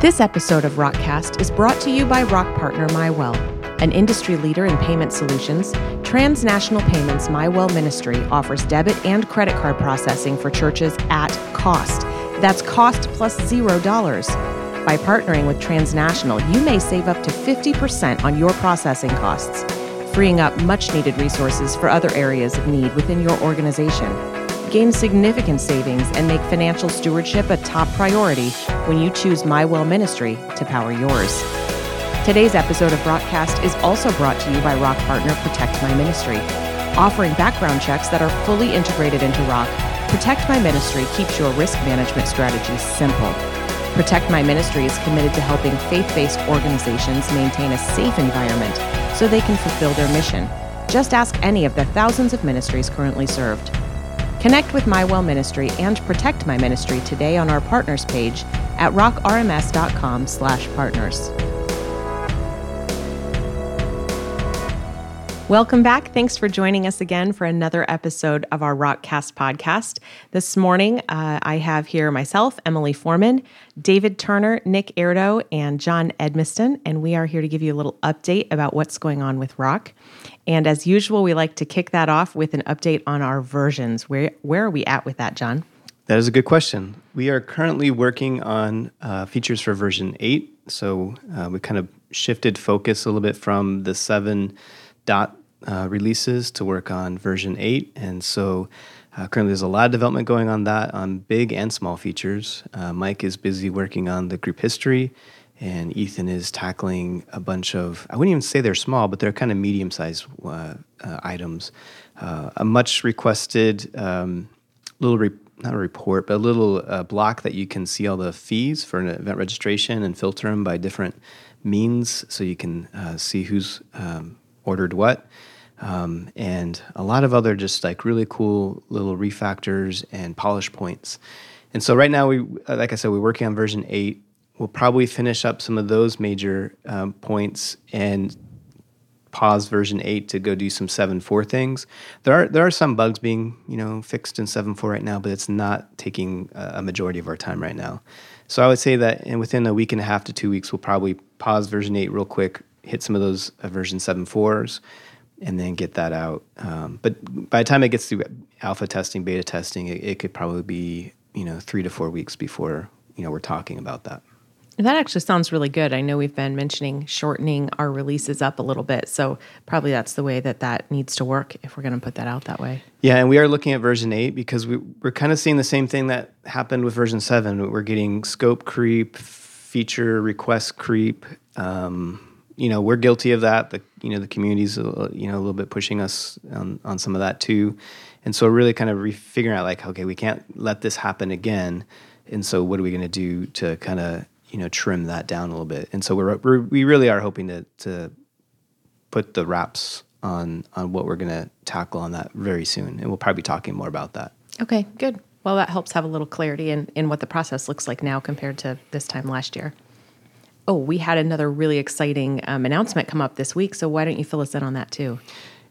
This episode of Rockcast is brought to you by Rock Partner MyWell, an industry leader in payment solutions. Transnational Payments MyWell Ministry offers debit and credit card processing for churches at cost. That's cost plus zero dollars. By partnering with Transnational, you may save up to 50% on your processing costs, freeing up much needed resources for other areas of need within your organization. Gain significant savings and make financial stewardship a top priority when you choose MyWell Ministry to power yours. Today's episode of Rockcast is also brought to you by Rock Partner Protect My Ministry, offering background checks that are fully integrated into Rock. Protect My Ministry keeps your risk management strategies simple. Protect My Ministry is committed to helping faith based organizations maintain a safe environment so they can fulfill their mission. Just ask any of the thousands of ministries currently served. Connect with MyWell Ministry and Protect My Ministry today on our partners page at rockrms.com/partners. Welcome back. Thanks for joining us again for another episode of our Rockcast podcast. This morning, uh, I have here myself, Emily Foreman, David Turner, Nick Airdo, and John Edmiston, and we are here to give you a little update about what's going on with Rock. And as usual, we like to kick that off with an update on our versions. Where where are we at with that, John? That is a good question. We are currently working on uh, features for version 8. So uh, we kind of shifted focus a little bit from the 7 dot uh, releases to work on version 8. And so uh, currently there's a lot of development going on that on big and small features. Uh, Mike is busy working on the group history, and Ethan is tackling a bunch of, I wouldn't even say they're small, but they're kind of medium sized uh, uh, items. Uh, a much requested um, little, not a report, but a little block that you can see all the fees for an event registration and filter them by different means so you can see who's um, ordered what um, and a lot of other just like really cool little refactors and polish points. And so right now we, like I said, we're working on version eight. We'll probably finish up some of those major um, points and pause version 8 to go do some seven four things. There are there are some bugs being, you know, fixed in seven four right now, but it's not taking a majority of our time right now. So I would say that in within a week and a half to 2 weeks we'll probably pause version 8 real quick, hit some of those uh, version 7.4s and then get that out. Um, but by the time it gets through alpha testing, beta testing, it, it, could probably be you know three to four weeks before you know we're talking about that. That actually sounds really good. I know we've been mentioning shortening our releases up a little bit, so probably that's the way that that needs to work if we're going to put that out that way. Yeah, and we are looking at version eight because we, we're kind of seeing the same thing that happened with version seven. We're getting scope creep, feature request creep. Um, you know we're guilty of that. The you know the community's uh, you know a little bit pushing us on, on some of that too, and so really kind of re- figuring out like okay we can't let this happen again, and so what are we going to do to kind of you know trim that down a little bit? And so we're, we're we really are hoping to to put the wraps on on what we're going to tackle on that very soon, and we'll probably be talking more about that. Okay, good. Well, that helps have a little clarity in, in what the process looks like now compared to this time last year. Oh, we had another really exciting um, announcement come up this week. So why don't you fill us in on that too?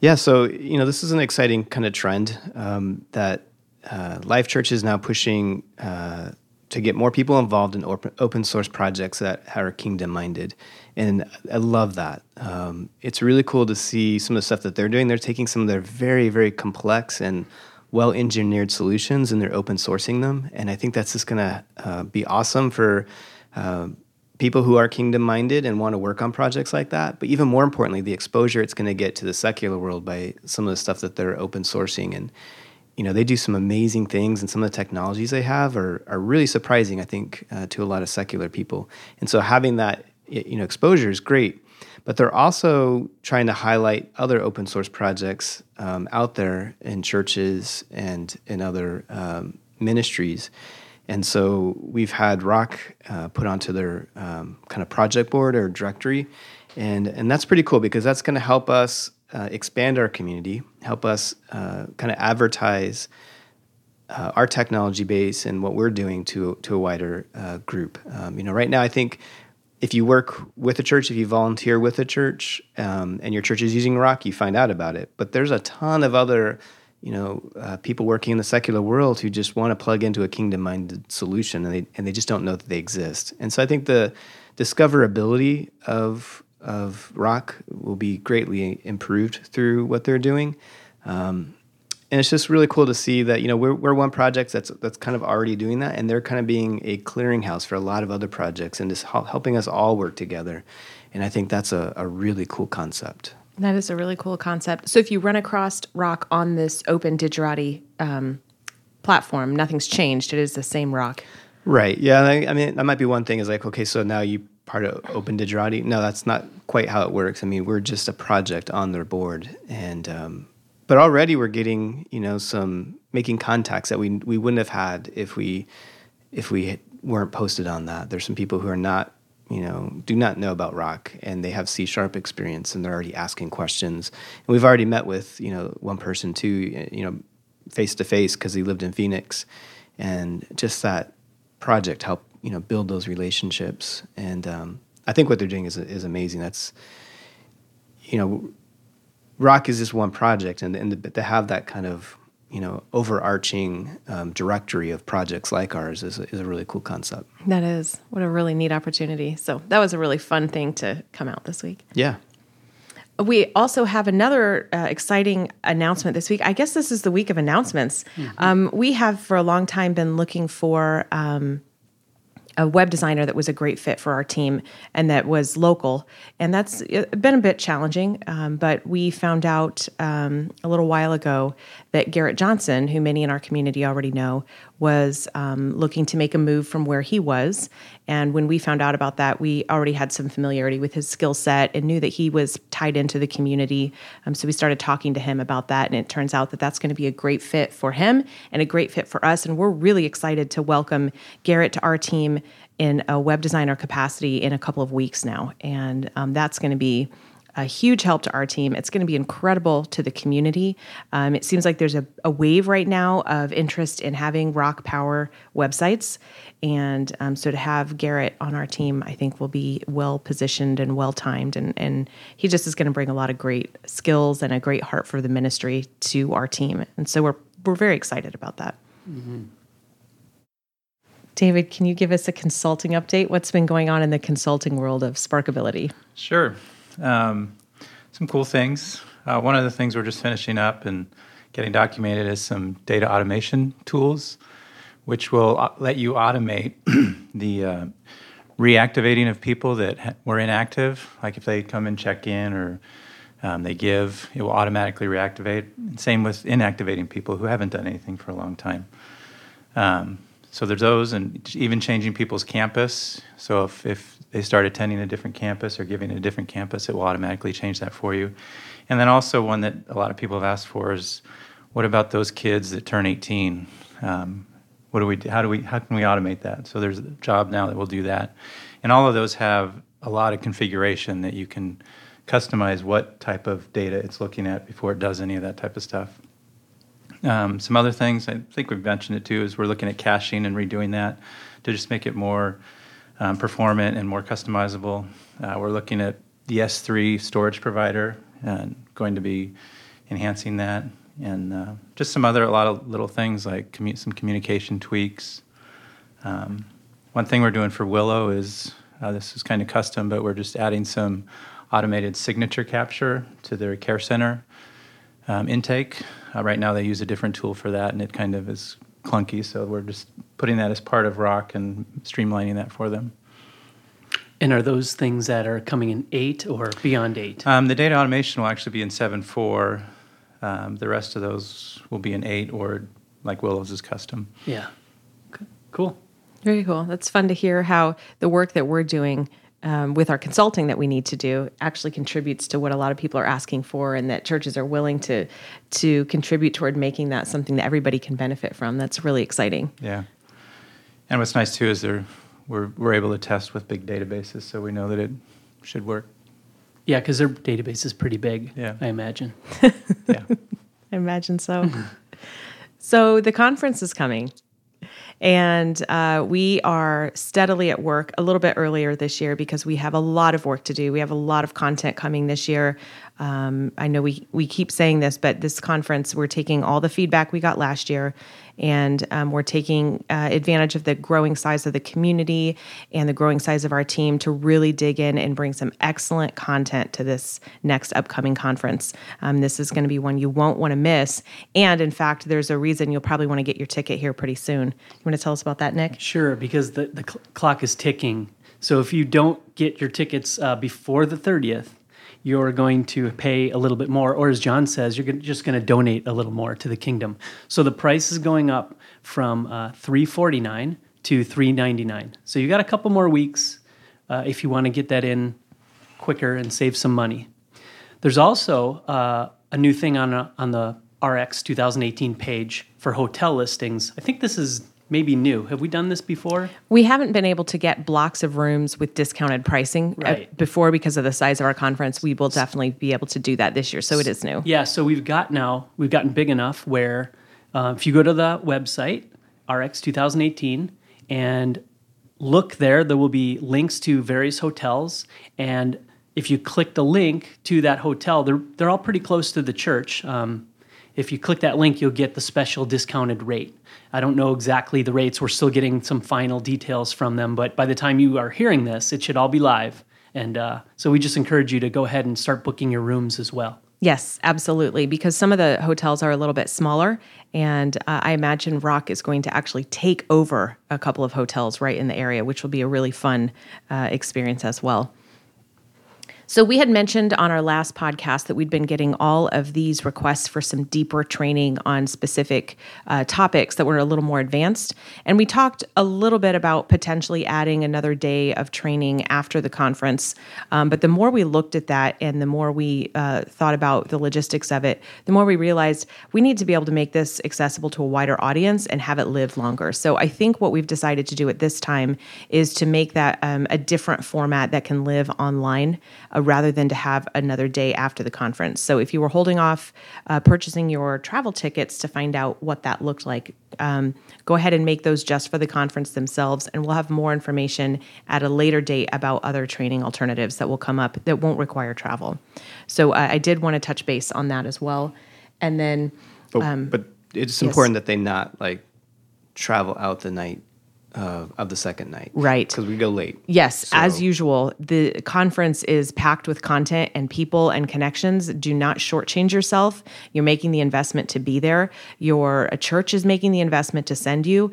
Yeah, so you know this is an exciting kind of trend um, that uh, Life Church is now pushing uh, to get more people involved in open, open source projects that are kingdom minded, and I love that. Um, it's really cool to see some of the stuff that they're doing. They're taking some of their very very complex and well engineered solutions and they're open sourcing them, and I think that's just going to uh, be awesome for uh, people who are kingdom minded and want to work on projects like that. But even more importantly, the exposure it's going to get to the secular world by some of the stuff that they're open sourcing. And, you know, they do some amazing things, and some of the technologies they have are, are really surprising, I think, uh, to a lot of secular people. And so having that, you know, exposure is great. But they're also trying to highlight other open source projects um, out there in churches and in other um, ministries. And so we've had Rock uh, put onto their um, kind of project board or directory. And, and that's pretty cool because that's going to help us uh, expand our community, help us uh, kind of advertise uh, our technology base and what we're doing to, to a wider uh, group. Um, you know, right now, I think if you work with a church, if you volunteer with a church, um, and your church is using Rock, you find out about it. But there's a ton of other you know, uh, people working in the secular world who just want to plug into a kingdom-minded solution, and they and they just don't know that they exist. And so I think the discoverability of of rock will be greatly improved through what they're doing. Um, and it's just really cool to see that you know we're, we're one project that's that's kind of already doing that and they're kind of being a clearinghouse for a lot of other projects and just helping us all work together and i think that's a, a really cool concept that is a really cool concept. So if you run across rock on this open digerati um, platform nothing's changed. It is the same rock. Right. Yeah I, I mean that might be one thing is like okay so now you part of open digerati no that's not quite how it works. I mean we're just a project on their board and um, but already we're getting you know some making contacts that we we wouldn't have had if we if we weren't posted on that. There's some people who are not you know do not know about rock and they have C sharp experience and they're already asking questions. And we've already met with you know one person too you know face to face because he lived in Phoenix, and just that project helped you know build those relationships and. Um, I think what they're doing is is amazing. That's you know rock is just one project, and and to have that kind of you know overarching um, directory of projects like ours is a, is a really cool concept. That is what a really neat opportunity. So that was a really fun thing to come out this week. Yeah. We also have another uh, exciting announcement this week. I guess this is the week of announcements. Mm-hmm. Um, we have for a long time been looking for um, a web designer that was a great fit for our team and that was local. And that's been a bit challenging, um, but we found out um, a little while ago that Garrett Johnson, who many in our community already know, was um, looking to make a move from where he was. And when we found out about that, we already had some familiarity with his skill set and knew that he was tied into the community. Um, so we started talking to him about that. And it turns out that that's going to be a great fit for him and a great fit for us. And we're really excited to welcome Garrett to our team in a web designer capacity in a couple of weeks now. And um, that's going to be a huge help to our team. It's going to be incredible to the community. Um, it seems like there's a, a, wave right now of interest in having rock power websites. And um, so to have Garrett on our team, I think will be well positioned and well timed. And, and he just is going to bring a lot of great skills and a great heart for the ministry to our team. And so we're, we're very excited about that. Mm-hmm. David, can you give us a consulting update? What's been going on in the consulting world of Sparkability? Sure. Um, some cool things. Uh, one of the things we're just finishing up and getting documented is some data automation tools, which will uh, let you automate the uh, reactivating of people that ha- were inactive. Like if they come and check in or um, they give, it will automatically reactivate. Same with inactivating people who haven't done anything for a long time. Um, so there's those, and even changing people's campus. So if, if they start attending a different campus or giving a different campus, it will automatically change that for you. And then also one that a lot of people have asked for is, what about those kids that turn 18? Um, what do we? How do we? How can we automate that? So there's a job now that will do that, and all of those have a lot of configuration that you can customize what type of data it's looking at before it does any of that type of stuff. Um, some other things, I think we've mentioned it too, is we're looking at caching and redoing that to just make it more um, performant and more customizable. Uh, we're looking at the S3 storage provider and going to be enhancing that, and uh, just some other a lot of little things like commu- some communication tweaks. Um, one thing we're doing for Willow is uh, this is kind of custom, but we're just adding some automated signature capture to their care center um, intake. Uh, right now, they use a different tool for that, and it kind of is clunky. So we're just putting that as part of Rock and streamlining that for them. And are those things that are coming in eight or beyond eight? Um, the data automation will actually be in seven four. Um, the rest of those will be in eight or like Willow's is custom. Yeah. Okay. Cool. Very cool. That's fun to hear how the work that we're doing um, with our consulting that we need to do actually contributes to what a lot of people are asking for, and that churches are willing to to contribute toward making that something that everybody can benefit from. That's really exciting. Yeah, and what's nice too is they're we're we're able to test with big databases, so we know that it should work. Yeah, because their database is pretty big. Yeah, I imagine. yeah, I imagine so. so the conference is coming. And uh, we are steadily at work a little bit earlier this year because we have a lot of work to do. We have a lot of content coming this year. Um, I know we we keep saying this, but this conference we're taking all the feedback we got last year, and um, we're taking uh, advantage of the growing size of the community and the growing size of our team to really dig in and bring some excellent content to this next upcoming conference. Um, this is going to be one you won't want to miss, and in fact, there's a reason you'll probably want to get your ticket here pretty soon. You want to tell us about that, Nick? Sure, because the, the cl- clock is ticking. So if you don't get your tickets uh, before the 30th, you're going to pay a little bit more, or as John says, you're just going to donate a little more to the kingdom. So the price is going up from uh, 349 to 399. So you got a couple more weeks uh, if you want to get that in quicker and save some money. There's also uh, a new thing on uh, on the RX 2018 page for hotel listings. I think this is maybe new. Have we done this before? We haven't been able to get blocks of rooms with discounted pricing uh, Right. before because of the size of our conference. We will definitely be able to do that this year, so it is new. Yeah, so we've got now, we've gotten big enough where uh, if you go to the website, RX 2018, and look there, there will be links to various hotels. And if you click the link to that hotel, they're, they're all pretty close to the church. Um, if you click that link, you'll get the special discounted rate. I don't know exactly the rates. We're still getting some final details from them, but by the time you are hearing this, it should all be live. And uh, so we just encourage you to go ahead and start booking your rooms as well. Yes, absolutely. Because some of the hotels are a little bit smaller, and uh, I imagine Rock is going to actually take over a couple of hotels right in the area, which will be a really fun uh, experience as well. So, we had mentioned on our last podcast that we'd been getting all of these requests for some deeper training on specific uh, topics that were a little more advanced. And we talked a little bit about potentially adding another day of training after the conference. Um, but the more we looked at that and the more we uh, thought about the logistics of it, the more we realized we need to be able to make this accessible to a wider audience and have it live longer. So, I think what we've decided to do at this time is to make that um, a different format that can live online rather than to have another day after the conference. So if you were holding off uh, purchasing your travel tickets to find out what that looked like, um, go ahead and make those just for the conference themselves, and we'll have more information at a later date about other training alternatives that will come up that won't require travel. So uh, I did want to touch base on that as well. And then But, but it's important that they not like travel out the night uh, of the second night, Right. Because we go late. Yes, as usual, the conference is packed with content and people and connections. Do not shortchange yourself. You're making the investment to be there. Your a church is making the investment to send you.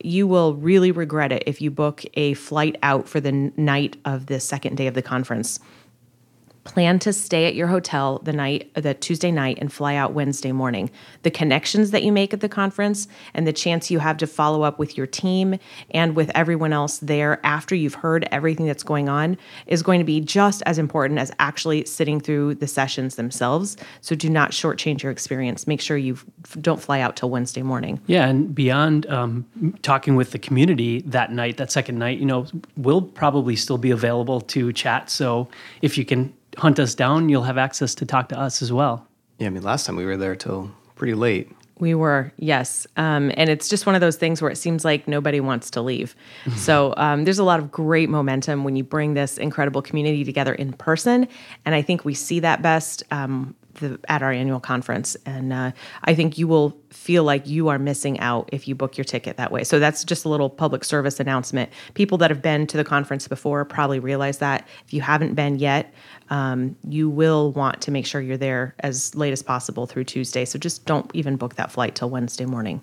You will really regret it if you book a flight out for the n- night of the second day of the conference. Plan to stay at your hotel the night, the Tuesday night, and fly out Wednesday morning. The connections that you make at the conference and the chance you have to follow up with your team and with everyone else there after you've heard everything that's going on is going to be just as important as actually sitting through the sessions themselves. So do not shortchange your experience. Make sure you don't fly out till Wednesday morning. Yeah, and beyond um, talking with the community that night, that second night, you know, we'll probably still be available to chat. So if you can hunt us down, you'll have access to talk to us as well. Yeah, I mean, last time we were there till pretty late. We were, yes. Um, and it's just one of those things where it seems like nobody wants to leave. so um, there's a lot of great momentum when you bring this incredible community together in person. And I think we see that best um, the, at our annual conference. And uh, I think you will feel like you are missing out if you book your ticket that way. So that's just a little public service announcement. People that have been to the conference before probably realize that. If you haven't been yet, um, you will want to make sure you're there as late as possible through Tuesday. So just don't even book that flight till Wednesday morning.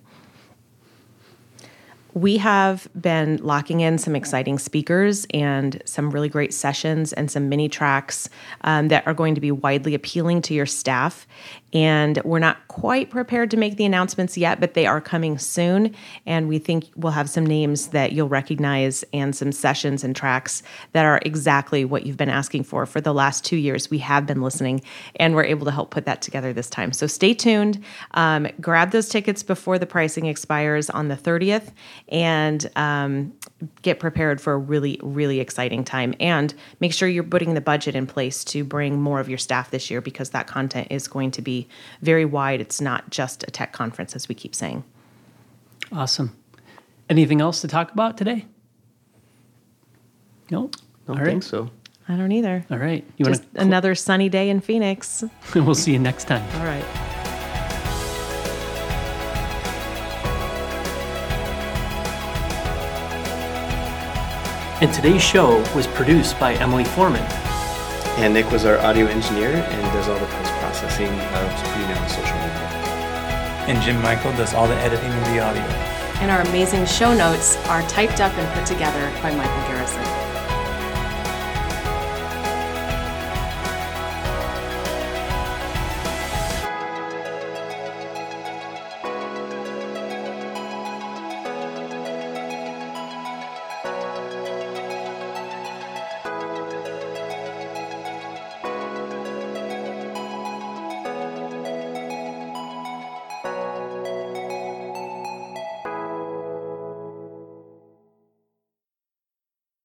We have been locking in some exciting speakers and some really great sessions and some mini tracks um, that are going to be widely appealing to your staff. And we're not quite prepared to make the announcements yet, but they are coming soon. And we think we'll have some names that you'll recognize and some sessions and tracks that are exactly what you've been asking for for the last two years. We have been listening and we're able to help put that together this time. So stay tuned. Um, grab those tickets before the pricing expires on the 30th and um, get prepared for a really, really exciting time. And make sure you're putting the budget in place to bring more of your staff this year because that content is going to be very wide. It's not just a tech conference, as we keep saying. Awesome. Anything else to talk about today? No? Don't All think right. so. I don't either. All right. You Just want another sunny day in Phoenix. to? we'll see you next time. All right. And today's show was produced by Emily Foreman. And Nick was our audio engineer and does all the post processing of email and social media. And Jim Michael does all the editing of the audio. And our amazing show notes are typed up and put together by Michael.